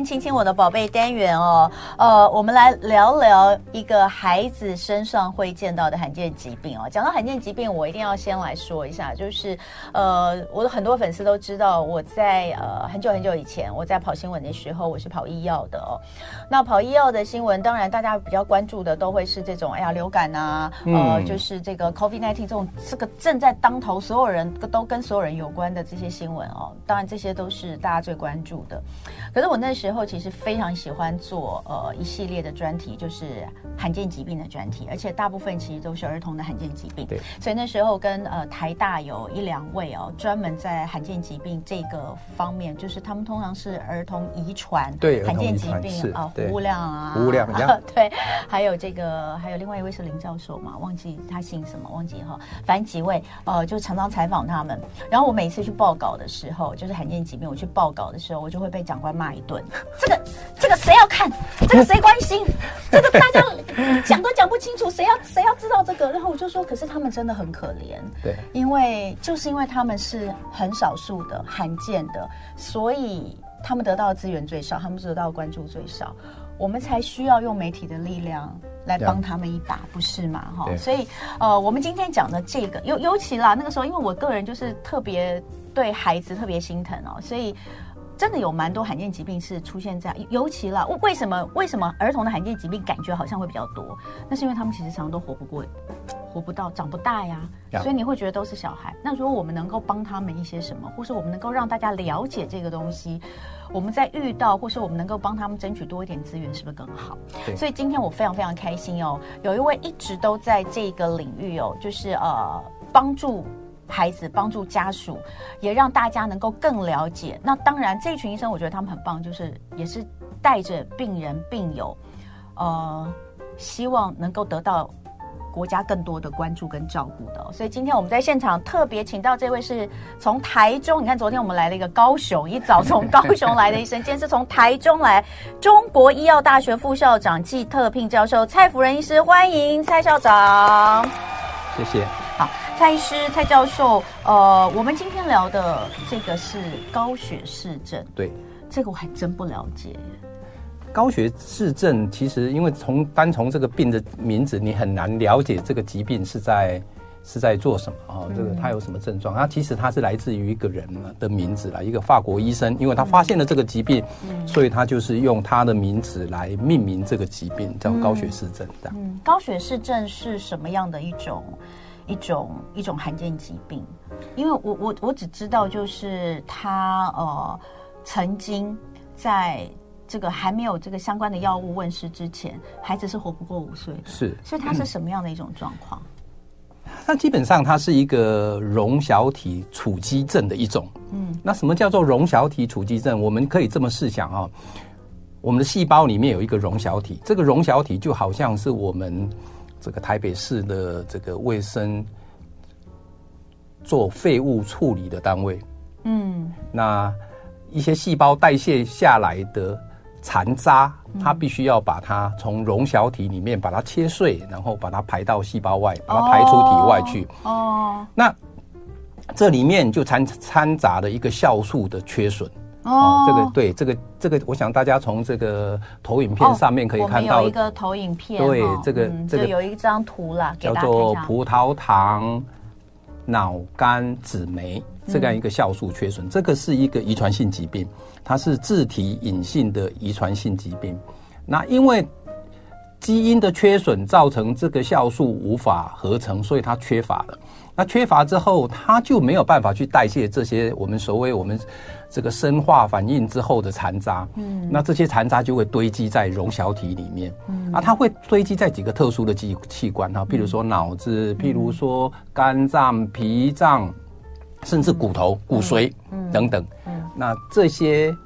天亲亲我的宝贝单元哦，呃，我们来聊聊一个孩子身上会见到的罕见疾病哦。讲到罕见疾病，我一定要先来说一下，就是呃，我的很多粉丝都知道，我在呃很久很久以前，我在跑新闻的时候，我是跑医药的哦。那跑医药的新闻，当然大家比较关注的都会是这种，哎呀，流感啊，呃，就是这个 COVID-19 这种这个正在当头，所有人都跟所有人有关的这些新闻哦。当然这些都是大家最关注的。可是我那时候其实非常喜欢做呃一系列的专题，就是罕见疾病的专题，而且大部分其实都是儿童的罕见疾病。对，所以那时候跟呃台大有一两位哦，专门在罕见疾病这个方面，就是他们通常是儿童遗传，对，罕见疾病啊，胡物亮啊，胡物亮，对，还有这个还有另外一位是林教授嘛，忘记他姓什么，忘记哈，反正几位呃就常常采访他们，然后我每次去报告的时候，就是罕见疾病我去报告的时候，我就会被长官骂一顿。这个这个谁要看？这个谁关心？这个大家讲都讲不清楚，谁要谁要知道这个？然后我就说，可是他们真的很可怜，对，因为就是因为他们是很少数的、罕见的，所以他们得到的资源最少，他们得到的关注最少，我们才需要用媒体的力量来帮他们一把，不是吗？哈，所以呃，我们今天讲的这个尤尤其啦，那个时候因为我个人就是特别对孩子特别心疼哦，所以。真的有蛮多罕见疾病是出现在，尤其了，为什么为什么儿童的罕见疾病感觉好像会比较多？那是因为他们其实常常都活不过，活不到，长不大呀。所以你会觉得都是小孩。那如果我们能够帮他们一些什么，或是我们能够让大家了解这个东西，我们在遇到，或是我们能够帮他们争取多一点资源，是不是更好？对。所以今天我非常非常开心哦，有一位一直都在这个领域哦，就是呃帮助。孩子帮助家属，也让大家能够更了解。那当然，这群医生我觉得他们很棒，就是也是带着病人病友，呃，希望能够得到国家更多的关注跟照顾的。所以今天我们在现场特别请到这位是从台中，你看昨天我们来了一个高雄，一早从高雄来的医生，今天是从台中来，中国医药大学副校长暨特聘教授蔡福仁医师，欢迎蔡校长。谢谢。好。蔡医师、蔡教授，呃，我们今天聊的这个是高血氏症。对，这个我还真不了解。高血氏症其实，因为从单从这个病的名字，你很难了解这个疾病是在是在做什么啊？哦，这个他有什么症状？啊其实他是来自于一个人的名字啦，一个法国医生，因为他发现了这个疾病，嗯，所以他就是用他的名字来命名这个疾病，叫高血氏症的。嗯，高血氏症是什么样的一种？一种一种罕见疾病，因为我我我只知道，就是他呃曾经在这个还没有这个相关的药物问世之前，孩子是活不过五岁的，是，所以他是什么样的一种状况？那基本上它是一个溶小体储积症的一种。嗯，那什么叫做溶小体储积症？我们可以这么试想啊，我们的细胞里面有一个溶小体，这个溶小体就好像是我们。这个台北市的这个卫生做废物处理的单位，嗯，那一些细胞代谢下来的残渣，它必须要把它从溶小体里面把它切碎，然后把它排到细胞外，把它排出体外去。哦，那这里面就掺掺杂了一个酵素的缺损。哦，这个对，这个这个，我想大家从这个投影片上面可以看到，有一个投影片，对，这个这个有一张图啦，叫做葡萄糖脑肝酯酶这样一个酵素缺损，这个是一个遗传性疾病，它是自体隐性的遗传性疾病。那因为基因的缺损造成这个酵素无法合成，所以它缺乏了。那缺乏之后，它就没有办法去代谢这些我们所谓我们这个生化反应之后的残渣。嗯，那这些残渣就会堆积在溶小体里面。嗯，啊，它会堆积在几个特殊的器器官哈，譬如说脑子，譬如说肝脏、脾脏，甚至骨头、骨髓等等。嗯，那这些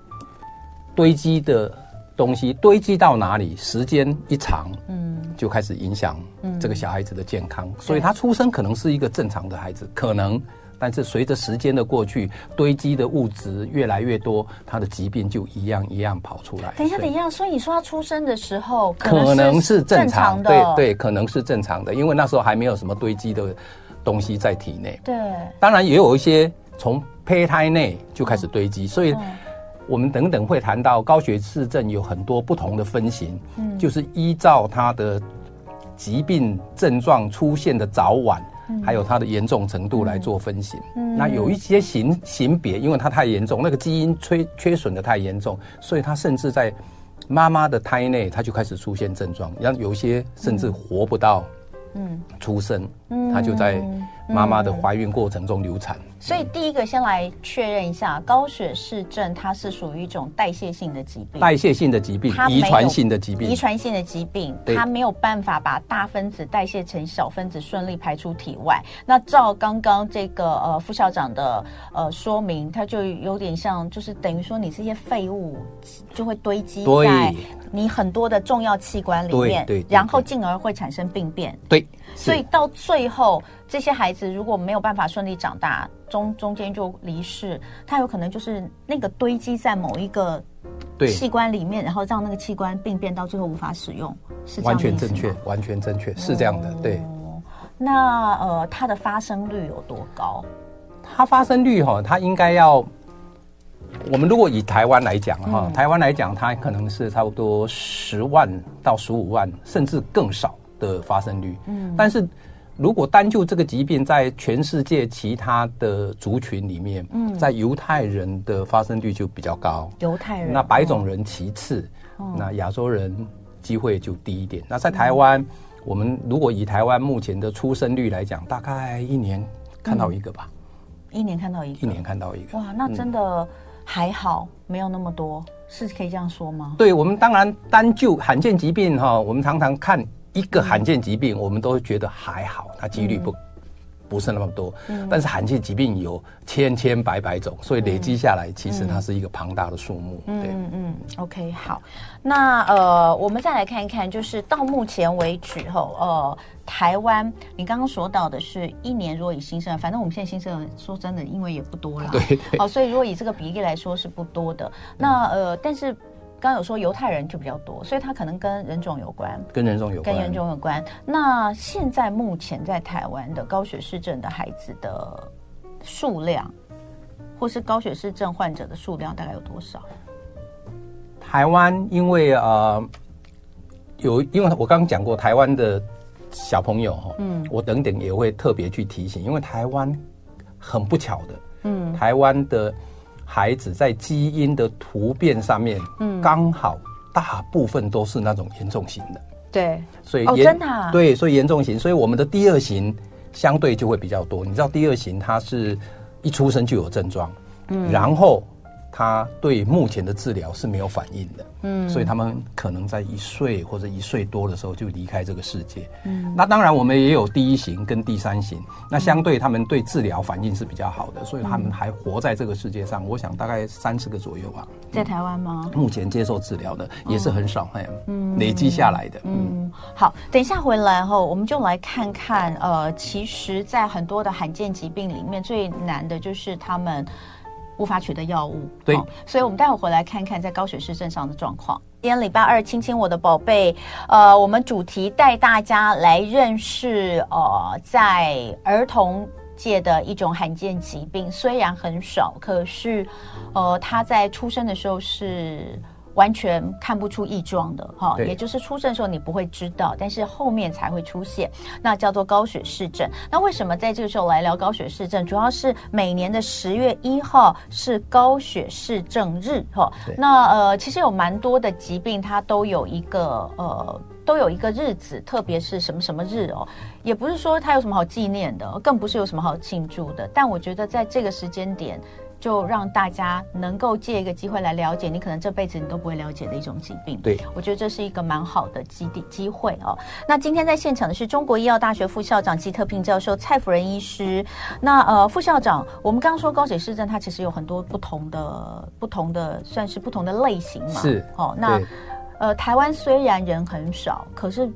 堆积的。东西堆积到哪里，时间一长，嗯，就开始影响这个小孩子的健康。嗯、所以他出生可能是一个正常的孩子，可能，但是随着时间的过去，堆积的物质越来越多，他的疾病就一样一样跑出来。等一下，等一下，所以你说他出生的时候可能是正常的，对对，可能是正常的，因为那时候还没有什么堆积的东西在体内。对，当然也有一些从胚胎内就开始堆积，嗯、所以。我们等等会谈到高血氏症有很多不同的分型，嗯，就是依照它的疾病症状出现的早晚，嗯、还有它的严重程度来做分型。嗯，那有一些型型别，因为它太严重，那个基因缺缺损的太严重，所以它甚至在妈妈的胎内，它就开始出现症状，然后有一些甚至活不到，嗯，出生，嗯，它就在妈妈的怀孕过程中流产。所以第一个先来确认一下，高血氏症它是属于一种代谢性的疾病，代谢性的疾病，遗传性的疾病，遗传性的疾病，它没有办法把大分子代谢成小分子顺利排出体外。那照刚刚这个呃副校长的呃说明，它就有点像，就是等于说你这些废物就会堆积在你很多的重要器官里面，对，然后进而会产生病变。对，所以到最后。这些孩子如果没有办法顺利长大，中中间就离世，他有可能就是那个堆积在某一个器官里面，然后让那个器官病变，到最后无法使用，是这样。完全正确，完全正确，是这样的。对。哦、那呃，它的发生率有多高？它发生率哈，它应该要，我们如果以台湾来讲哈，嗯、台湾来讲，它可能是差不多十万到十五万，甚至更少的发生率。嗯，但是。如果单就这个疾病，在全世界其他的族群里面，嗯，在犹太人的发生率就比较高。犹太人，那白种人其次，哦、那亚洲人机会就低一点。那在台湾，嗯、我们如果以台湾目前的出生率来讲，大概一年看到一个吧。嗯、一年看到一个，一年看到一个。哇，那真的还好，嗯、没有那么多，是可以这样说吗？对，我们当然单就罕见疾病哈，我们常常看。一个罕见疾病，我们都觉得还好，它几率不、嗯、不是那么多。嗯、但是罕见疾病有千千百百种，所以累积下来，其实它是一个庞大的数目。对，嗯嗯，OK，好。那呃，我们再来看一看，就是到目前为止后，呃，台湾，你刚刚说到的是一年，如果以新生儿，反正我们现在新生儿说真的，因为也不多了。对，对。好，所以如果以这个比例来说是不多的。那呃，但是。刚刚有说犹太人就比较多，所以他可能跟人种有关，跟人种有关，跟人种有关。那现在目前在台湾的高血氏症的孩子的数量，或是高血氏症患者的数量大概有多少？台湾因为呃有，因为我刚刚讲过台湾的小朋友哈，嗯，我等等也会特别去提醒，因为台湾很不巧的，嗯，台湾的。孩子在基因的突变上面，嗯，刚好大部分都是那种严重型的，对，所以哦，真的啊，对，所以严重型，所以我们的第二型相对就会比较多。你知道第二型它是一出生就有症状，嗯，然后。他对目前的治疗是没有反应的，嗯，所以他们可能在一岁或者一岁多的时候就离开这个世界，嗯，那当然我们也有第一型跟第三型，那相对他们对治疗反应是比较好的，所以他们还活在这个世界上，我想大概三十个左右吧。在台湾吗？目前接受治疗的也是很少，嗯，累积下来的，嗯，好，等一下回来后我们就来看看，呃，其实，在很多的罕见疾病里面，最难的就是他们。无法取得药物，对、哦，所以我们待会回来看看在高血市症上的状况。今天礼拜二，亲亲我的宝贝，呃，我们主题带大家来认识，呃，在儿童界的一种罕见疾病，虽然很少，可是，呃，他在出生的时候是。完全看不出异状的哈，也就是出症的时候你不会知道，但是后面才会出现，那叫做高血视症。那为什么在这个时候来聊高血视症？主要是每年的十月一号是高血视症日哈。那呃，其实有蛮多的疾病它都有一个呃都有一个日子，特别是什么什么日哦，也不是说它有什么好纪念的，更不是有什么好庆祝的。但我觉得在这个时间点。就让大家能够借一个机会来了解你可能这辈子你都不会了解的一种疾病。对，我觉得这是一个蛮好的基地机会哦。那今天在现场的是中国医药大学副校长及特聘教授蔡福仁医师。那呃，副校长，我们刚刚说高血市症它其实有很多不同的、不同的，算是不同的类型嘛。是。哦，那呃，台湾虽然人很少，可是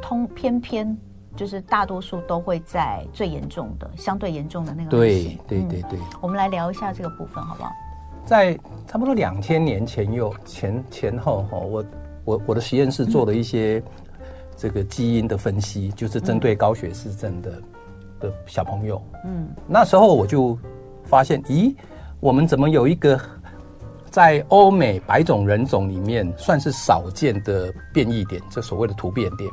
通偏偏。就是大多数都会在最严重的、相对严重的那个。对对对对、嗯，我们来聊一下这个部分，好不好？在差不多两千年前右前前后哈，我我我的实验室做了一些这个基因的分析，嗯、就是针对高血氏症的、嗯、的小朋友。嗯，那时候我就发现，咦，我们怎么有一个在欧美白种人种里面算是少见的变异点，这所谓的突变点。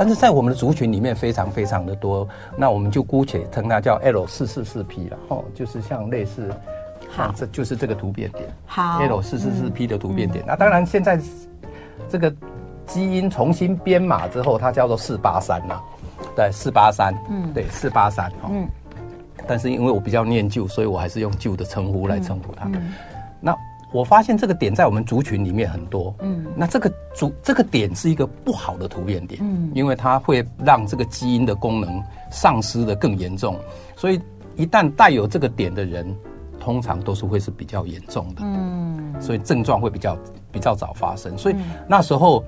但是在我们的族群里面非常非常的多，那我们就姑且称它叫 L 四四四 P 了，哦，就是像类似，好，这就是这个突变点，好，L 四四四 P 的突变点。嗯、那当然现在这个基因重新编码之后，它叫做四八三了，对，四八三，嗯，对，四八三，嗯。但是因为我比较念旧，所以我还是用旧的称呼来称呼它。嗯嗯、那我发现这个点在我们族群里面很多。嗯，那这个族这个点是一个不好的突变点。嗯，因为它会让这个基因的功能丧失的更严重。所以一旦带有这个点的人，通常都是会是比较严重的。嗯，所以症状会比较比较早发生。所以那时候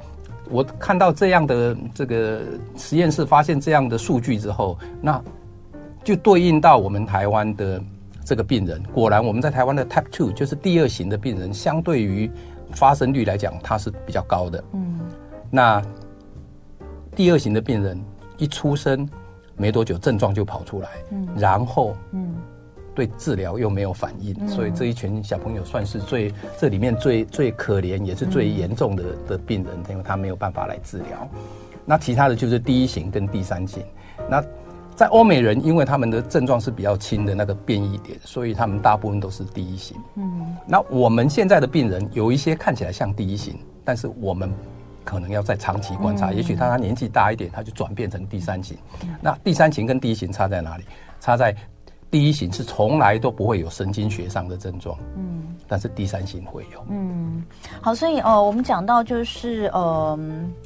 我看到这样的这个实验室发现这样的数据之后，那。就对应到我们台湾的这个病人，果然我们在台湾的 Type Two 就是第二型的病人，相对于发生率来讲，它是比较高的。嗯，那第二型的病人一出生没多久症状就跑出来，嗯，然后嗯，对治疗又没有反应，嗯，所以这一群小朋友算是最这里面最最可怜也是最严重的的病人，因为他没有办法来治疗。那其他的就是第一型跟第三型，那。在欧美人，因为他们的症状是比较轻的那个变异点，所以他们大部分都是第一型。嗯，那我们现在的病人有一些看起来像第一型，但是我们可能要再长期观察，嗯、也许他他年纪大一点，他就转变成第三型。嗯、那第三型跟第一型差在哪里？差在第一型是从来都不会有神经学上的症状，嗯，但是第三型会有。嗯，好，所以呃，我们讲到就是呃，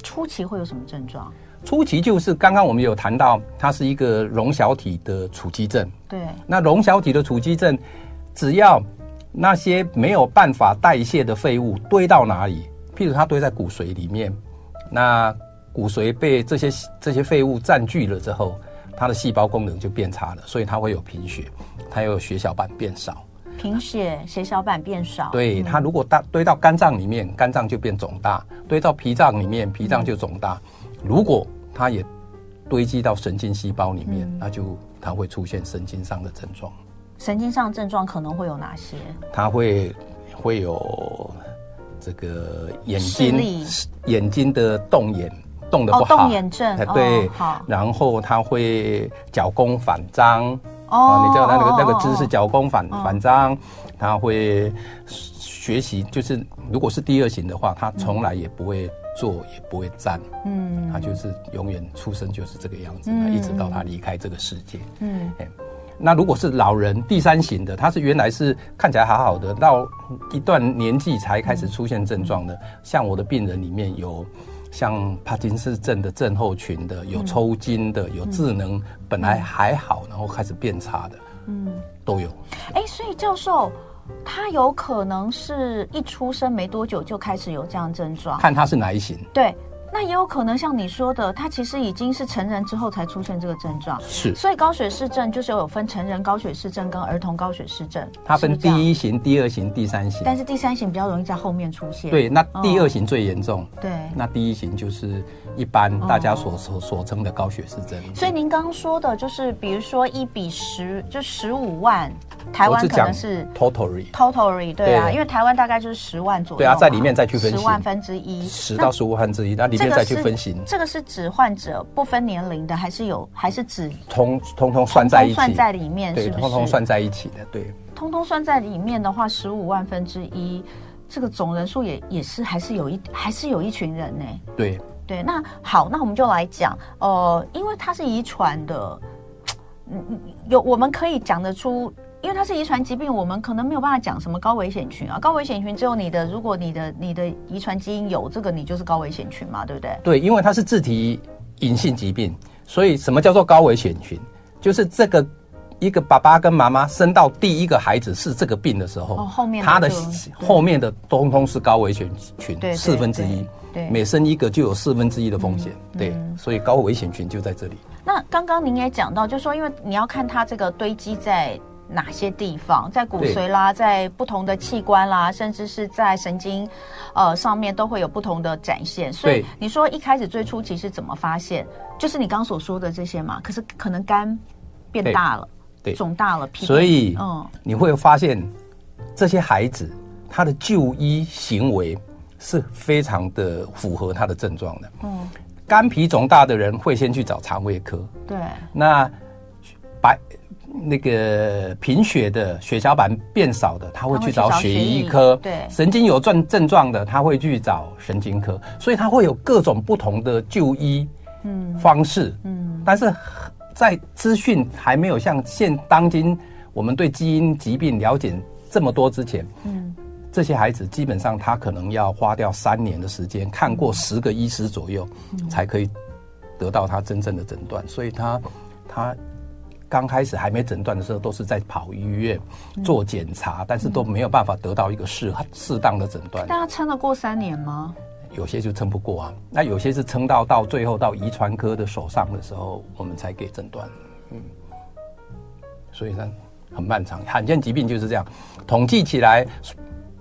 初期会有什么症状？初期就是刚刚我们有谈到，它是一个溶小体的储积症。对，那溶小体的储积症，只要那些没有办法代谢的废物堆到哪里，譬如它堆在骨髓里面，那骨髓被这些这些废物占据了之后，它的细胞功能就变差了，所以它会有贫血，它有血小板变少。贫血，血小板变少。对，它如果大堆到肝脏里面，肝脏就变肿大；堆到脾脏里面，脾脏就肿大。如果它也堆积到神经细胞里面，嗯、那就它会出现神经上的症状。神经上的症状可能会有哪些？它会会有这个眼睛眼睛的动眼动的不好，哦、动眼症。对，哦、好。然后它会脚弓反张。哦，你知道那个那个姿势，脚弓反、哦、反张，它会学习，就是如果是第二型的话，它从来也不会。坐也不会站，嗯，他就是永远出生就是这个样子，嗯、一直到他离开这个世界，嗯，那如果是老人第三型的，他是原来是看起来好好的，到一段年纪才开始出现症状的，嗯、像我的病人里面有像帕金斯症的症候群的，有抽筋的，有智能本来还好，然后开始变差的，嗯，都有。哎、欸，所以教授。他有可能是一出生没多久就开始有这样症状，看他是哪一型。对，那也有可能像你说的，他其实已经是成人之后才出现这个症状。是，所以高血氏症就是有分成人高血氏症跟儿童高血氏症。它分第一型、第二型、第三型。但是第三型比较容易在后面出现。对，那第二型最严重。哦、对，那第一型就是一般大家所所所称的高血氏症。所以您刚刚说的就是，比如说一比十，就十五万。台湾可能是 totally，totally，对啊，因为台湾大概就是十万左右，对啊，在里面再去分析十万分之一，十到十五分之一，那里面再去分析。这个是指患者不分年龄的，还是有，还是指通通通算在一起，算在里面，是不是？通通算在一起的，对。通通算在里面的话，十五万分之一，这个总人数也也是还是有一还是有一群人呢。对对，那好，那我们就来讲，呃，因为它是遗传的，嗯，有我们可以讲得出。因为它是遗传疾病，我们可能没有办法讲什么高危险群啊。高危险群只有你的，如果你的你的遗传基因有这个，你就是高危险群嘛，对不对？对，因为它是自体隐性疾病，所以什么叫做高危险群？就是这个一个爸爸跟妈妈生到第一个孩子是这个病的时候，哦、后面他的后面的通通是高危险群，对，四分之一，每生一个就有四分之一的风险，嗯、对，所以高危险群就在这里。那刚刚您也讲到，就是说因为你要看它这个堆积在。哪些地方在骨髓啦，在不同的器官啦，甚至是在神经，呃，上面都会有不同的展现。所以你说一开始最初期是怎么发现？就是你刚所说的这些嘛。可是可能肝变大了，对，肿大了，所以嗯，你会发现这些孩子他的就医行为是非常的符合他的症状的。嗯，肝脾肿大的人会先去找肠胃科。对，那白。那个贫血的血小板变少的，他会去找血液科；对，神经有症症状的，他会去找神经科。所以他会有各种不同的就医嗯方式嗯，嗯，但是在资讯还没有像现当今我们对基因疾病了解这么多之前，嗯，这些孩子基本上他可能要花掉三年的时间，看过十个医师左右，才可以得到他真正的诊断。所以他他。刚开始还没诊断的时候，都是在跑医院做检查，嗯，但是都没有办法得到一个适适当的诊断。大家撑得过三年吗？有些就撑不过啊，那有些是撑到到最后到遗传科的手上的时候，我们才给诊断。嗯，所以呢，很漫长。罕见疾病就是这样，统计起来，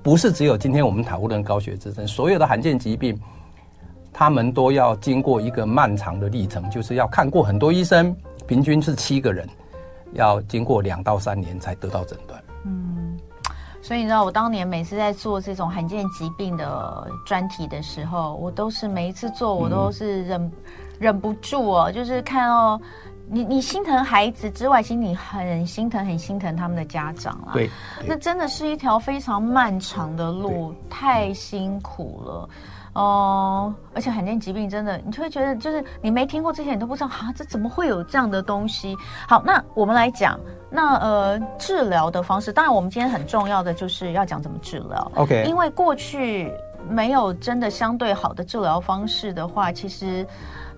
不是只有今天我们讨论高血脂症，所有的罕见疾病，他们都要经过一个漫长的历程，就是要看过很多医生。平均是七个人，要经过两到三年才得到诊断。嗯，所以你知道，我当年每次在做这种罕见疾病的专题的时候，我都是每一次做，我都是忍、嗯、忍不住哦，就是看到你，你心疼孩子之外，心里很心疼，很心疼他们的家长啊。对，那真的是一条非常漫长的路，太辛苦了。哦，而且罕见疾病真的，你就会觉得就是你没听过之前，你都不知道啊，这怎么会有这样的东西？好，那我们来讲，那呃治疗的方式，当然我们今天很重要的就是要讲怎么治疗。OK，因为过去没有真的相对好的治疗方式的话，其实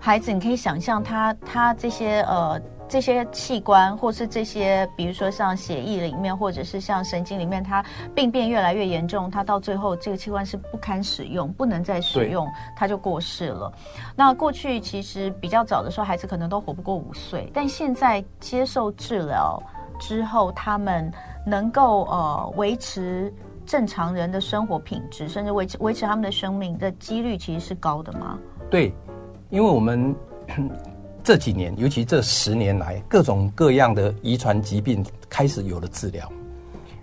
孩子你可以想象他他这些呃。这些器官，或是这些，比如说像血液里面，或者是像神经里面，它病变越来越严重，它到最后这个器官是不堪使用，不能再使用，它就过世了。那过去其实比较早的时候，孩子可能都活不过五岁，但现在接受治疗之后，他们能够呃维持正常人的生活品质，甚至维持维持他们的生命的几率，其实是高的吗？对，因为我们。这几年，尤其这十年来，各种各样的遗传疾病开始有了治疗。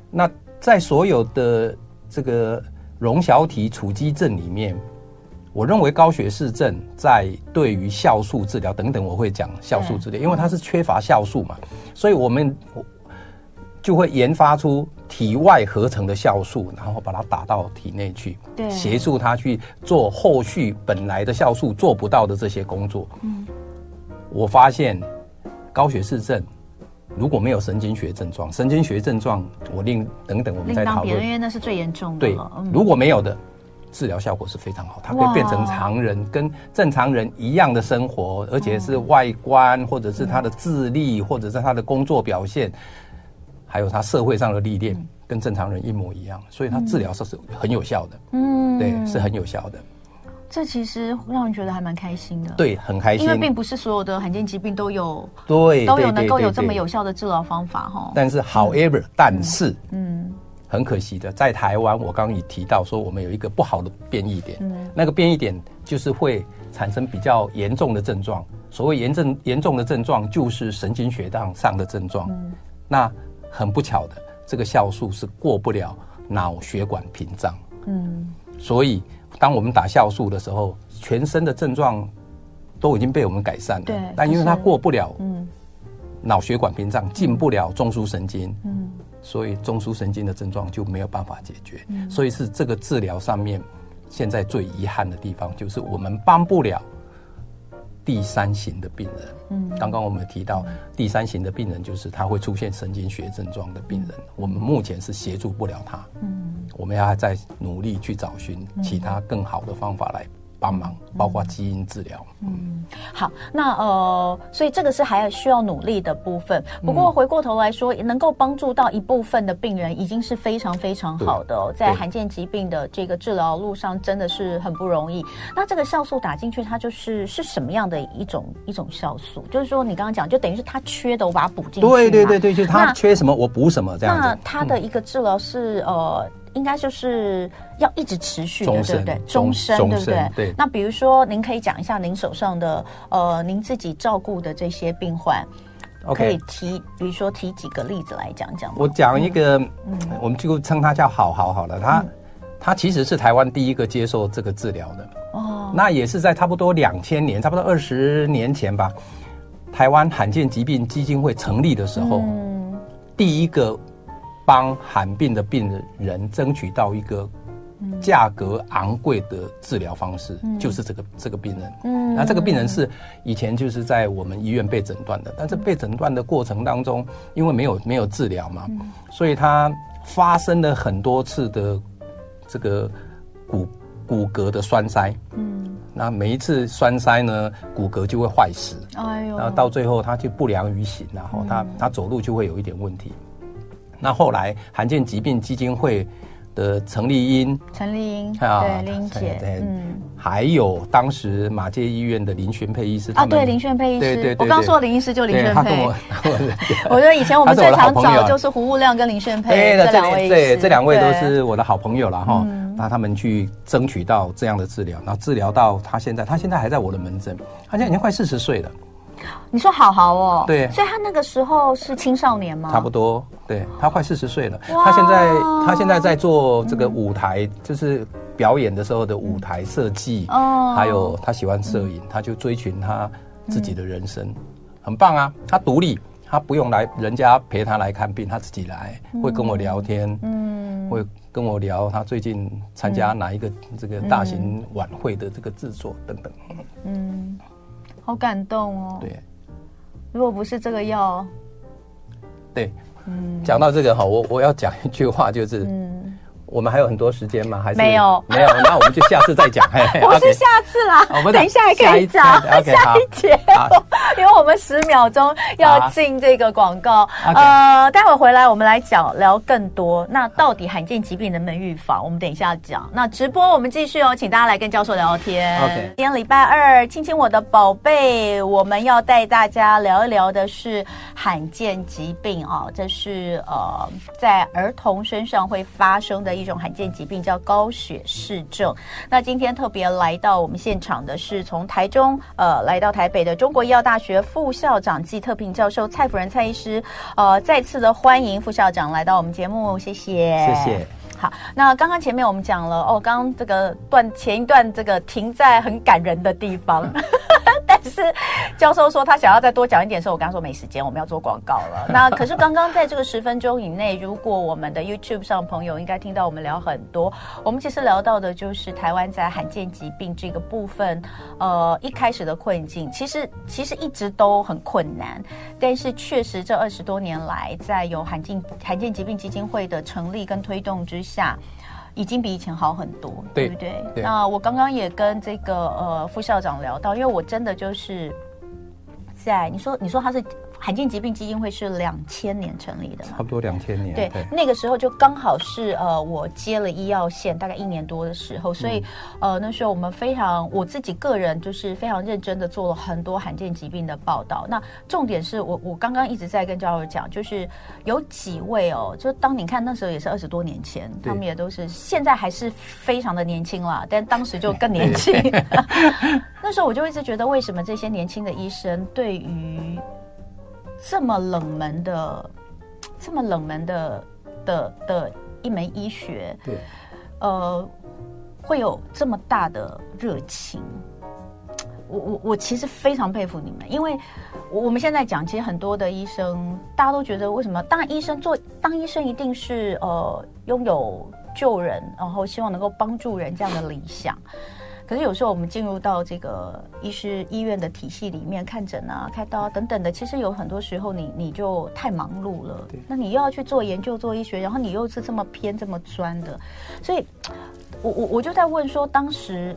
那在所有的这个溶小体储积症里面，我认为高血氏症在对于酵素治疗等等，我会讲酵素治疗，因为它是缺乏酵素嘛，所以我们就会研发出体外合成的酵素，然后把它打到体内去，协助它去做后续本来的酵素做不到的这些工作。嗯。我发现高血氏症如果没有神经学症状，神经学症状我另等等我们再讨论，因为那是最严重的。对，如果没有的，治疗效果是非常好，它可以变成常人跟正常人一样的生活，而且是外观或者是他的智力或者是他的工作表现，还有他社会上的历练跟正常人一模一样，所以他治疗是是很有效的。嗯，对，是很有效的。这其实让人觉得还蛮开心的，对，很开心，因为并不是所有的罕见疾病都有，对，都有能够有这么有效的治疗方法哈。但是，however，但是，嗯，很可惜的，在台湾，我刚刚已提到说，我们有一个不好的变异点，嗯，那个变异点就是会产生比较严重的症状。所谓严重严重的症状，就是神经血道上的症状。嗯，那很不巧的，这个酵素是过不了脑血管屏障，嗯，所以。当我们打酵素的时候，全身的症状都已经被我们改善了。对，但因为它过不了，嗯，脑血管屏障进不了中枢神经，嗯，所以中枢神经的症状就没有办法解决。嗯，所以是这个治疗上面，现在最遗憾的地方就是我们帮不了。第三型的病人，嗯，刚刚我们提到第三型的病人就是他会出现神经学症状的病人，我们目前是协助不了他，嗯，我们要再努力去找寻其他更好的方法来。帮忙，包括基因治疗。嗯，好，那呃，所以这个是还需要努力的部分。不过回过头来说，能够帮助到一部分的病人，已经是非常非常好的哦。在罕见疾病的这个治疗路上，真的是很不容易。那这个酵素打进去，它就是是什么样的一种一种酵素？就是说，你刚刚讲，就等于是它缺的，我把它补进去。对对对对，就是它缺什么，我补什么这样子。那它的一个治疗是呃。应该就是要一直持续的，对不对？终身，对不对？对。那比如说，您可以讲一下您手上的呃，您自己照顾的这些病患，可以提，比如说提几个例子来讲讲。我讲一个，嗯，我们就称他叫好好好了。他他其实是台湾第一个接受这个治疗的。哦，那也是在差不多两千年，差不多二十年前吧。台湾罕见疾病基金会成立的时候，嗯第一个帮罕病的病人争取到一个。价格昂贵的治疗方式，嗯、就是这个这个病人。嗯，那这个病人是以前就是在我们医院被诊断的，但是被诊断的过程当中，因为没有没有治疗嘛，嗯、所以他发生了很多次的这个骨骨骼的栓塞。嗯，那每一次栓塞呢，骨骼就会坏死。哎呦，然后到最后他就不良于行，然后他、嗯、他走路就会有一点问题。那后来罕见疾病基金会。的陈丽英，陈丽英啊，对，丽英姐，嗯，还有当时马街医院的林璇沛医师啊，对，林璇沛医师，对对对，我刚说林医师就林璇沛，我觉得以前我们最常找就是胡物亮跟林璇沛这两位，对，这两位都是我的好朋友了哈。那他们去争取到这样的治疗，然后治疗到他现在，他现在还在我的门诊，他现在已经快四十岁了。你说好好哦，对，所以他那个时候是青少年吗？差不多，对，他快四十岁了。他现在他现在在做这个舞台，嗯、就是表演的时候的舞台设计，哦、嗯，还有他喜欢摄影，嗯、他就追寻他自己的人生，嗯、很棒啊！他独立，他不用来人家陪他来看病，他自己来，会跟我聊天，嗯，会跟我聊他最近参加哪一个这个大型晚会的这个制作等等，嗯。好感动哦！对，如果不是这个药，对，嗯，讲到这个哈，我我要讲一句话，就是，嗯。我们还有很多时间吗？还是没有？没有，那我们就下次再讲。不是下次啦，我们等一下还可以讲下一节，因为我们十秒钟要进这个广告。呃，待会儿回来我们来讲聊更多。那到底罕见疾病能不能预防？我们等一下讲。那直播我们继续哦，请大家来跟教授聊天。OK，今天礼拜二，亲亲我的宝贝，我们要带大家聊一聊的是罕见疾病啊，这是呃在儿童身上会发生的。一种罕见疾病叫高血氏症。那今天特别来到我们现场的是从台中呃来到台北的中国医药大学学副校长季特平教授蔡福人蔡医师。呃，再次的欢迎副校长来到我们节目，谢谢，谢谢。好，那刚刚前面我们讲了哦，刚刚这个段前一段这个停在很感人的地方。但是教授说他想要再多讲一点的时候，我跟他说没时间，我们要做广告了。那可是刚刚在这个十分钟以内，如果我们的 YouTube 上朋友应该听到我们聊很多，我们其实聊到的就是台湾在罕见疾病这个部分，呃，一开始的困境，其实其实一直都很困难，但是确实这二十多年来，在有罕见罕见疾病基金会的成立跟推动之下。已经比以前好很多，对，对不对？对，那我刚刚也跟这个呃副校长聊到，因为我真的就是在你说你说他是。罕见疾病基金会是两千年成立的，差不多两千年。对，对那个时候就刚好是呃，我接了医药线大概一年多的时候，所以、嗯、呃，那时候我们非常我自己个人就是非常认真的做了很多罕见疾病的报道。那重点是我我刚刚一直在跟教授讲，就是有几位哦，就当你看那时候也是二十多年前，他们也都是现在还是非常的年轻啦，但当时就更年轻。那时候我就一直觉得，为什么这些年轻的医生对于这么冷门的，这么冷门的的的一门医学，对，呃，会有这么大的热情。我我我其实非常佩服你们，因为我们现在讲，其实很多的医生，大家都觉得为什么当医生做当医生一定是呃拥有救人，然后希望能够帮助人这样的理想。可是有时候我们进入到这个医师医院的体系里面看诊啊、开刀啊等等的，其实有很多时候你你就太忙碌了。那你又要去做研究、做医学，然后你又是这么偏、这么专的，所以，我我我就在问说，当时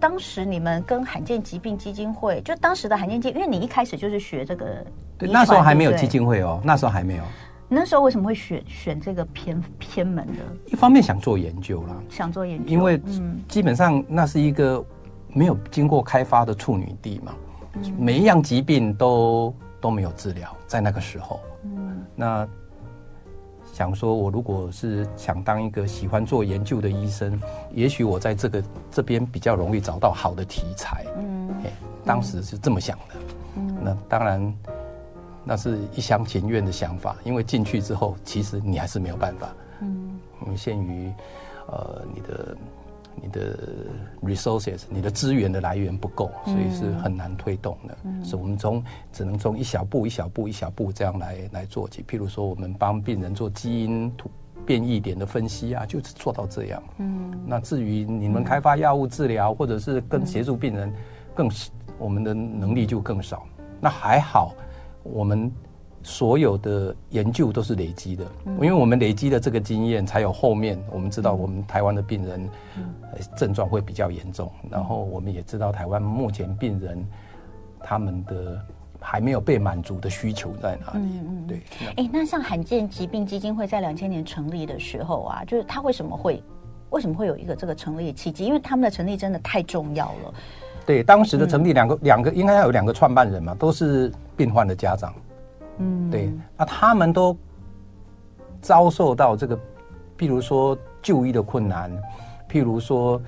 当时你们跟罕见疾病基金会，就当时的罕见疾病，因为你一开始就是学这个，对，那时候还没有基金会哦，那时候还没有。那时候为什么会选选这个偏偏门的？一方面想做研究啦，想做研究，因为基本上那是一个没有经过开发的处女地嘛，嗯、每一样疾病都都没有治疗，在那个时候，嗯，那想说，我如果是想当一个喜欢做研究的医生，也许我在这个这边比较容易找到好的题材，嗯，当时是这么想的，嗯，那当然。那是一厢情愿的想法，因为进去之后，其实你还是没有办法。嗯，我们限于呃你的你的 resources，你的资源的来源不够，所以是很难推动的。嗯，所以我们从只能从一小步一小步一小步这样来来做起。譬如说，我们帮病人做基因突变异点的分析啊，就是做到这样。嗯，那至于你们开发药物治疗，或者是跟协助病人更，更我们的能力就更少。那还好。我们所有的研究都是累积的，因为我们累积的这个经验，才有后面我们知道我们台湾的病人症状会比较严重，然后我们也知道台湾目前病人他们的还没有被满足的需求在哪里。嗯嗯，对。哎，那像罕见疾病基金会在两千年成立的时候啊，就是它为什么会为什么会有一个这个成立的契机？因为他们的成立真的太重要了。对，当时的成立两个两个应该要有两个创办人嘛，都是病患的家长。嗯，对，那他们都遭受到这个，譬如说就医的困难，譬如说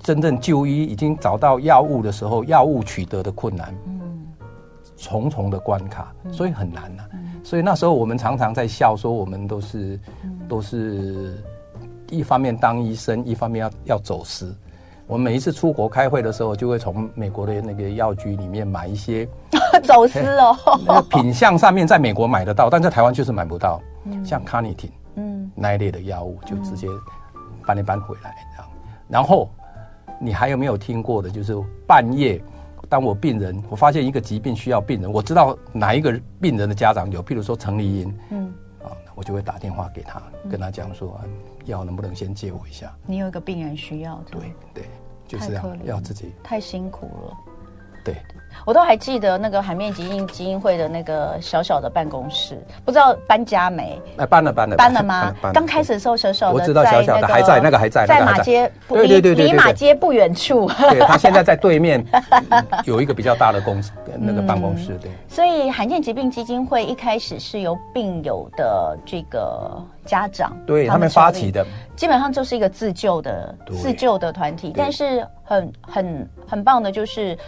真正就医已经找到药物的时候，药物取得的困难，嗯，重重的关卡，所以很难呐。所以那时候我们常常在笑说，我们都是都是一方面当医生，一方面要要走私。我每一次出国开会的时候，就会从美国的那个药局里面买一些 走私哦，那个品相上面在美国买得到，但在台湾就是买不到。嗯、像卡尼汀，嗯，那一类的药物就直接搬一搬回来这样。然后你还有没有听过的？就是半夜，当我病人，我发现一个疾病需要病人，我知道哪一个病人的家长有，譬如说陈丽英，嗯，啊，我就会打电话给他，跟他讲说。药能不能先借我一下？你有一个病人需要，对对，就是这样，要自己太辛苦了。对，我都还记得那个罕见疾病基金会的那个小小的办公室，不知道搬家没？哎，搬了搬了，搬了吗？刚开始的时候小小的，我知道小小的还在，那个还在，在马街，对对对对，离马街不远处。对，他现在在对面 有一个比较大的公司，那个办公室。对，所以罕见疾病基金会一开始是由病友的这个家长对他们发起的，基本上就是一个自救的自救的团体，但是很很很棒的就是。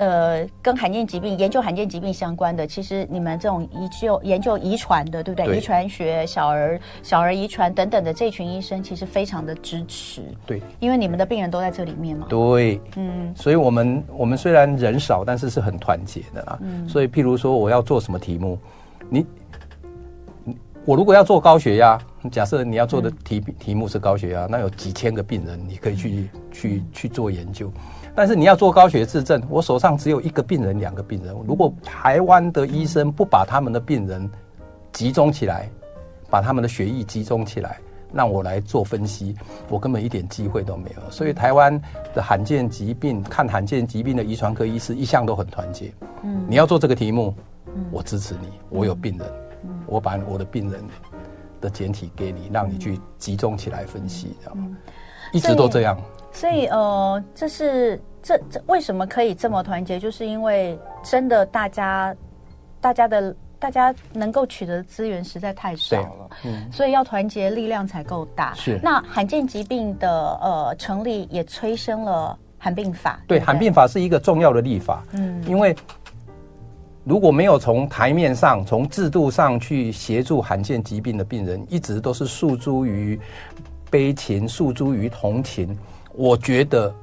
呃，跟罕见疾病研究罕见疾病相关的，其实你们这种研究研究遗传的，对不对？遗传学、小儿小儿遗传等等的这群医生，其实非常的支持。对，因为你们的病人都在这里面嘛。对，嗯，所以我们我们虽然人少，但是是很团结的啊。嗯，所以譬如说我要做什么题目，你，我如果要做高血压，假设你要做的题题目是高血压，那有几千个病人，你可以去去去做研究。但是你要做高血质症，我手上只有一个病人、两个病人。如果台湾的医生不把他们的病人集中起来，把他们的血液集中起来，让我来做分析，我根本一点机会都没有。所以台湾的罕见疾病，看罕见疾病的遗传科医师一向都很团结。嗯，你要做这个题目，我支持你。我有病人，我把我的病人的简体给你，让你去集中起来分析，知道吗？一直都这样。所以，呃，这是这这为什么可以这么团结？就是因为真的大家，大家的大家能够取得的资源实在太少了，嗯，所以要团结力量才够大。是。那罕见疾病的呃成立也催生了罕病法。对，罕病法是一个重要的立法。嗯，因为如果没有从台面上、从制度上去协助罕见疾病的病人，一直都是诉诸于悲情、诉诸于同情。我觉得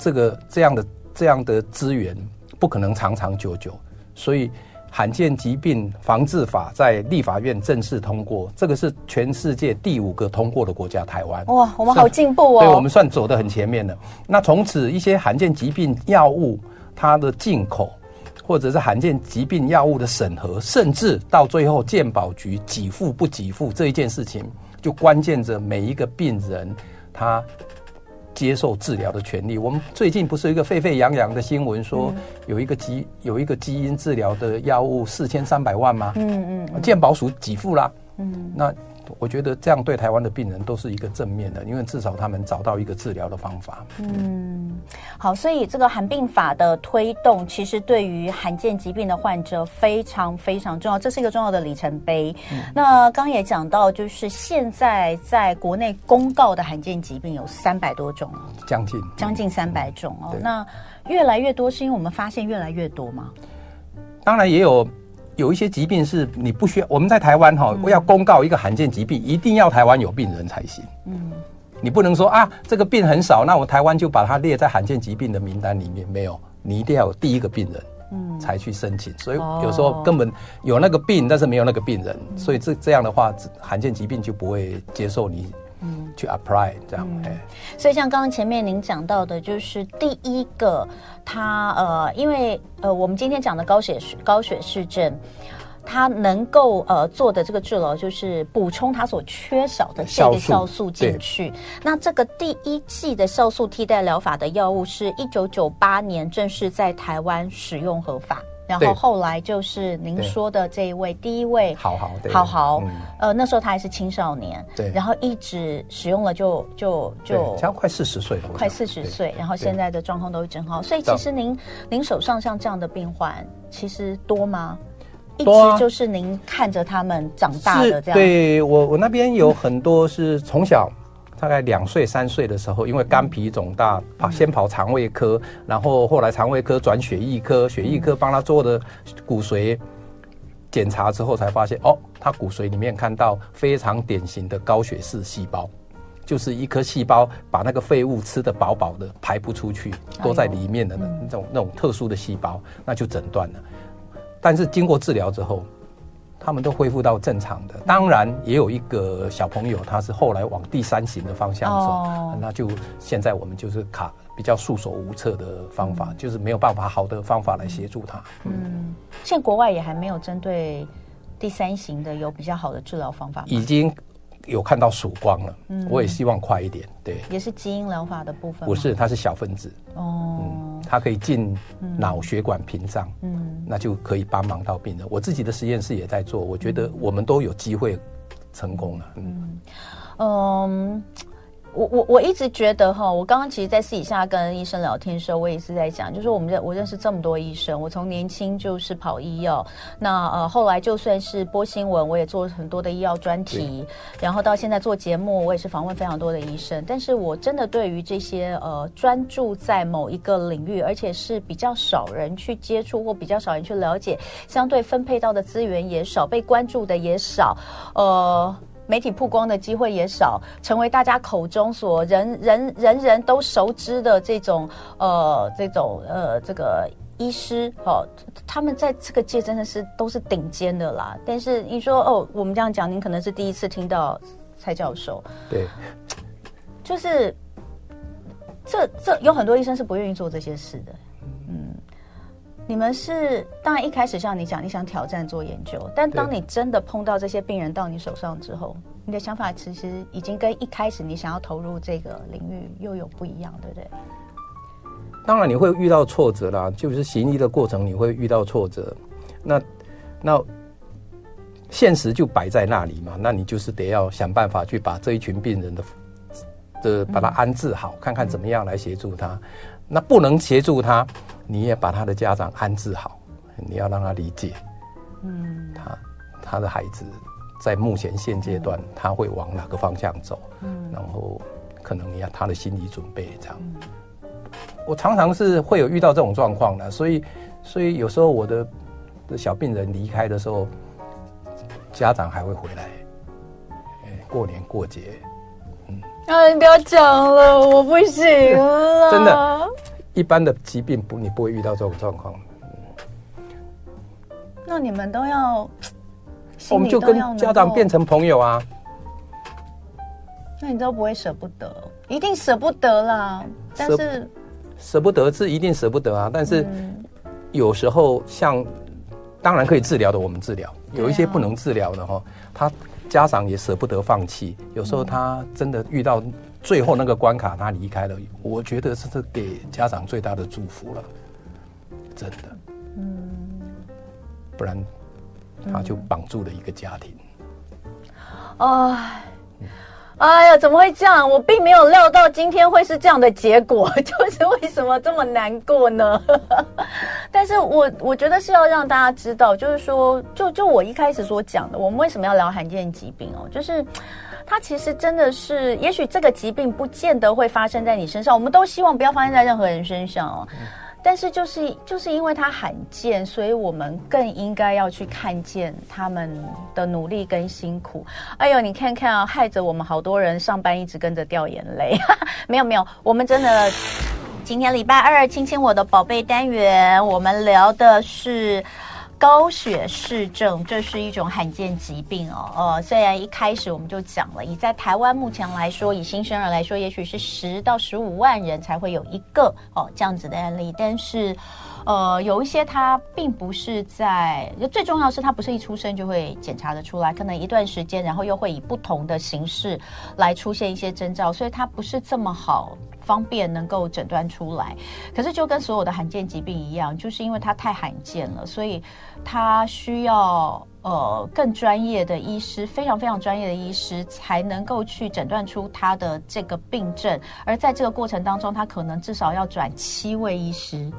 这个这样的这样的资源不可能长长久久，所以罕见疾病防治法在立法院正式通过，这个是全世界第五个通过的国家，台湾。哇，我们好进步哦！对，我们算走得很前面了。那从此一些罕见疾病药物它的进口，或者是罕见疾病药物的审核，甚至到最后健保局给付不给付这一件事情，就关键着每一个病人他。接受治疗的权利。我们最近不是有一个沸沸扬扬的新闻，说有一个基有一个基因治疗的药物四千三百万吗？嗯嗯，健保署给付啦。嗯，那。我觉得这样对台湾的病人都是一个正面的，因为至少他们找到一个治疗的方法。嗯，好，所以这个罕病法的推动，其实对于罕见疾病的患者非常非常重要，这是一个重要的里程碑。嗯、那刚也讲到，就是现在在国内公告的罕见疾病有三百多种，将近将近三百种哦。那越来越多，是因为我们发现越来越多吗？当然也有。有一些疾病是你不需要。我们在台湾哈、哦，我、嗯、要公告一个罕见疾病，一定要台湾有病人才行。嗯，你不能说啊，这个病很少，那我台湾就把它列在罕见疾病的名单里面。没有，你一定要有第一个病人，嗯，才去申请。所以有时候根本有那个病，但是没有那个病人，嗯、所以这这样的话，罕见疾病就不会接受你。嗯，去 apply 这样，所以像刚刚前面您讲到的，就是第一个，他呃，因为呃，我们今天讲的高血高血视症，他能够呃做的这个治疗，就是补充他所缺少的这个酵素进去。那这个第一剂的酵素替代疗法的药物，是一九九八年正式在台湾使用合法。然后后来就是您说的这一位，第一位好好好好，呃，那时候他还是青少年，对，然后一直使用了就就就，将快四十岁了，快四十岁，然后现在的状况都很好，所以其实您您手上像这样的病患其实多吗？一直就是您看着他们长大的这样，对我我那边有很多是从小。大概两岁三岁的时候，因为肝脾肿大，跑先跑肠胃科，然后后来肠胃科转血液科，血液科帮他做的骨髓检查之后，才发现哦，他骨髓里面看到非常典型的高血氏细胞，就是一颗细胞把那个废物吃得饱饱的，排不出去，都在里面的那种那种特殊的细胞，那就诊断了。但是经过治疗之后。他们都恢复到正常的，当然也有一个小朋友，他是后来往第三型的方向走，哦、那就现在我们就是卡比较束手无策的方法，嗯、就是没有办法好的方法来协助他。嗯，现在国外也还没有针对第三型的有比较好的治疗方法，已经。有看到曙光了，嗯，我也希望快一点，对，也是基因疗法的部分，不是，它是小分子，哦，嗯，它可以进脑血管屏障，嗯，那就可以帮忙到病人。我自己的实验室也在做，我觉得我们都有机会成功了，嗯，嗯。我我我一直觉得哈，我刚刚其实，在私底下跟医生聊天的时候，我也是在讲，就是我们认我认识这么多医生，我从年轻就是跑医药，那呃后来就算是播新闻，我也做很多的医药专题，然后到现在做节目，我也是访问非常多的医生。但是我真的对于这些呃专注在某一个领域，而且是比较少人去接触或比较少人去了解，相对分配到的资源也少，被关注的也少，呃。媒体曝光的机会也少，成为大家口中所人人人人都熟知的这种呃这种呃这个医师哦，他们在这个界真的是都是顶尖的啦。但是你说哦，我们这样讲，您可能是第一次听到蔡教授，对，就是这这有很多医生是不愿意做这些事的。你们是当然一开始像你讲，你想挑战做研究，但当你真的碰到这些病人到你手上之后，你的想法其实已经跟一开始你想要投入这个领域又有不一样，对不对？当然你会遇到挫折啦，就是行医的过程你会遇到挫折，那那现实就摆在那里嘛，那你就是得要想办法去把这一群病人的的把他安置好，嗯、看看怎么样来协助他。那不能协助他，你也把他的家长安置好，你要让他理解，嗯，他他的孩子在目前现阶段他会往哪个方向走，嗯，然后可能你要他的心理准备这样。我常常是会有遇到这种状况的，所以所以有时候我的的小病人离开的时候，家长还会回来，哎，过年过节。啊！你不要讲了，我不行了。真的，一般的疾病不，你不会遇到这种状况。那你们都要，我们就跟家长变成朋友啊。那你都不会舍不得，一定舍不得啦。但是舍不得是一定舍不得啊。但是有时候像，当然可以治疗的，我们治疗；有一些不能治疗的哈，他。家长也舍不得放弃，有时候他真的遇到最后那个关卡，他离开了，我觉得这是给家长最大的祝福了，真的。嗯，不然他就绑住了一个家庭。哎。哎呀，怎么会这样？我并没有料到今天会是这样的结果，就是为什么这么难过呢？但是我我觉得是要让大家知道，就是说，就就我一开始所讲的，我们为什么要聊罕见疾病哦？就是它其实真的是，也许这个疾病不见得会发生在你身上，我们都希望不要发生在任何人身上哦。但是就是就是因为它罕见，所以我们更应该要去看见他们的努力跟辛苦。哎呦，你看看啊，害着我们好多人上班一直跟着掉眼泪。没有没有，我们真的今天礼拜二亲亲我的宝贝单元，我们聊的是。高血视症，这是一种罕见疾病哦。呃，虽然一开始我们就讲了，以在台湾目前来说，以新生儿来说，也许是十到十五万人才会有一个哦这样子的案例，但是，呃，有一些它并不是在，就最重要是它不是一出生就会检查得出来，可能一段时间，然后又会以不同的形式来出现一些征兆，所以它不是这么好。方便能够诊断出来，可是就跟所有的罕见疾病一样，就是因为它太罕见了，所以它需要呃更专业的医师，非常非常专业的医师才能够去诊断出他的这个病症。而在这个过程当中，他可能至少要转七位医师。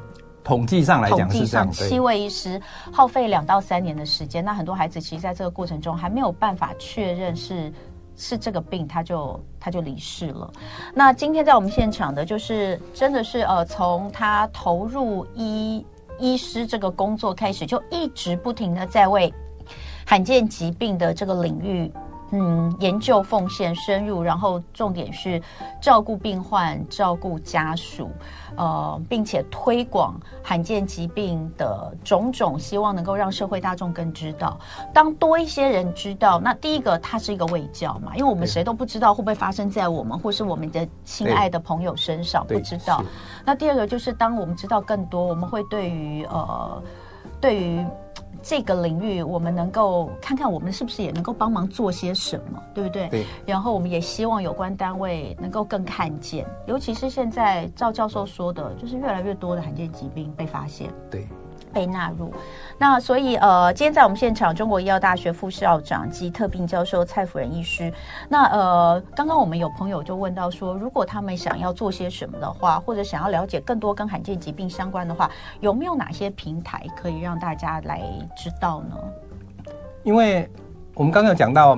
统计上来讲是这样，七位医师耗费两到三年的时间。那很多孩子其实在这个过程中还没有办法确认是。是这个病，他就他就离世了。那今天在我们现场的，就是真的是呃，从他投入医医师这个工作开始，就一直不停的在为罕见疾病的这个领域。嗯，研究奉献深入，然后重点是照顾病患、照顾家属，呃，并且推广罕见疾病的种种，希望能够让社会大众更知道。当多一些人知道，那第一个它是一个卫教嘛，因为我们谁都不知道会不会发生在我们或是我们的亲爱的朋友身上，不知道。那第二个就是当我们知道更多，我们会对于呃，对于。这个领域，我们能够看看我们是不是也能够帮忙做些什么，对不对？对。然后我们也希望有关单位能够更看见，尤其是现在赵教授说的，就是越来越多的罕见疾病被发现。对。被纳入，那所以呃，今天在我们现场，中国医药大学副校长及特聘教授蔡辅仁医师。那呃，刚刚我们有朋友就问到说，如果他们想要做些什么的话，或者想要了解更多跟罕见疾病相关的话，有没有哪些平台可以让大家来知道呢？因为我们刚刚讲到，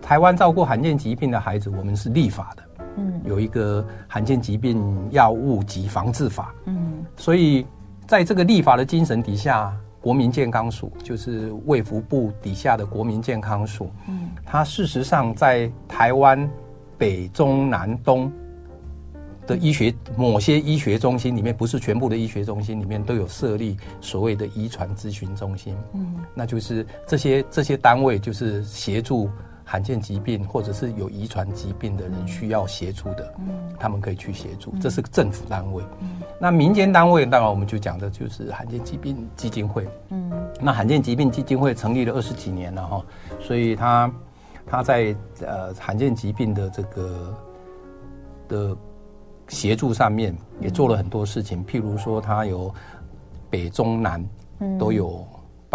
台湾照顾罕见疾病的孩子，我们是立法的，嗯，有一个罕见疾病药物及防治法，嗯，所以。在这个立法的精神底下，国民健康署就是卫福部底下的国民健康署，嗯，它事实上在台湾北中南东的医学某些医学中心里面，不是全部的医学中心里面都有设立所谓的遗传咨询中心，嗯，那就是这些这些单位就是协助。罕见疾病或者是有遗传疾病的人需要协助的，嗯，他们可以去协助，这是个政府单位。嗯，那民间单位当然我们就讲的就是罕见疾病基金会。嗯，那罕见疾病基金会成立了二十几年了哈，所以他他在呃罕见疾病的这个的协助上面也做了很多事情，譬如说他有北中南都有。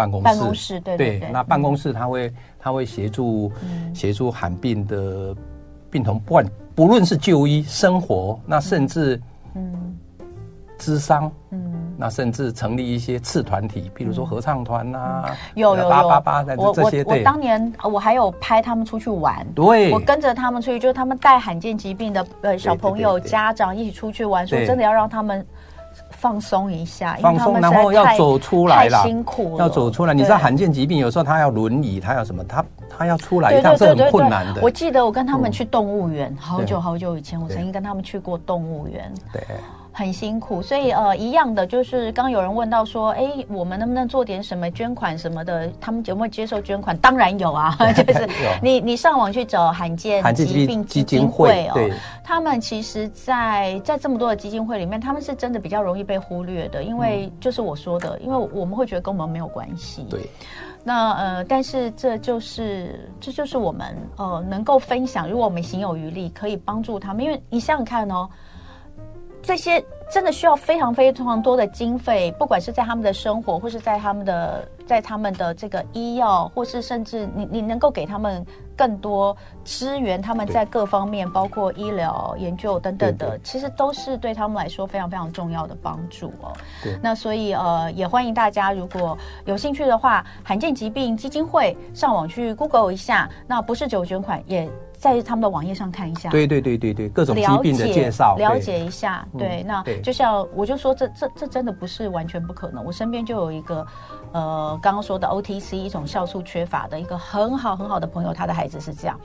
办公室，办公室对对，那办公室他会、嗯、他会协助协助罕病的病童，不管不论是就医、生活，那甚至嗯，智商，嗯，那甚至成立一些次团体，比如说合唱团呐、啊嗯，有有有，八八八这些，我我我当年我还有拍他们出去玩，对，我跟着他们出去，就是他们带罕见疾病的呃小朋友家长一起出去玩，说真的要让他们。放松一下，放松，然后要走出来啦，辛苦了，要走出来。你知道罕见疾病有时候他要轮椅，他要什么？他他要出来一趟是很困难的。我记得我跟他们去动物园，嗯，好久好久以前，我曾经跟他们去过动物园。对。很辛苦，所以呃，一样的就是刚刚有人问到说，哎，我们能不能做点什么捐款什么的？他们有没有接受捐款？当然有啊，就是你你上网去找罕见疾病基金会哦，他们其实在在这么多的基金会里面，他们是真的比较容易被忽略的，因为就是我说的，因为我们会觉得跟我们没有关系。对，那呃，但是这就是这就是我们呃能够分享，如果我们行有余力，可以帮助他们，因为你想想看哦。这些真的需要非常非常多的经费，不管是在他们的生活，或是在他们的在他们的这个医药，或是甚至你你能够给他们更多支援他们在各方面，包括医疗研究等等的，其实都是对他们来说非常非常重要的帮助哦。对，那所以呃，也欢迎大家如果有兴趣的话，罕见疾病基金会上网去 Google 一下，那不是只有捐款也。在他们的网页上看一下，对对对对对，各种疾病的介绍，了解一下。对，那就像我就说，这这这真的不是完全不可能。我身边就有一个，呃，刚刚说的 OTC 一种酵素缺乏的一个很好很好的朋友，他的孩子是这样。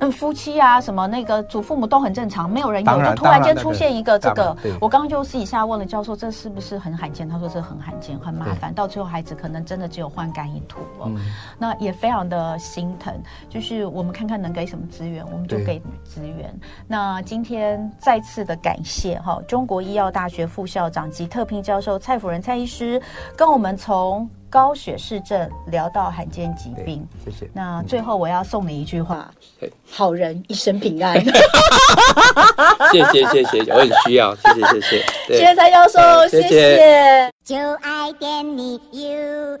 嗯，夫妻啊，什么那个祖父母都很正常，没有人有，就突然间出现一个这个。我刚刚就私底下问了教授，这是不是很罕见？他说这很罕见，很麻烦，到最后孩子可能真的只有换肝一图了。嗯、那也非常的心疼，就是我们看看能给什么资源，我们就给资源。那今天再次的感谢哈，中国医药大学副校长及特聘教授蔡辅仁蔡医师，跟我们从。高血市症聊到罕见疾病。谢谢。那最后我要送你一句话好人一生平安。谢谢谢谢我很需要谢谢谢谢。蔡教授谢谢。就爱给你 ufo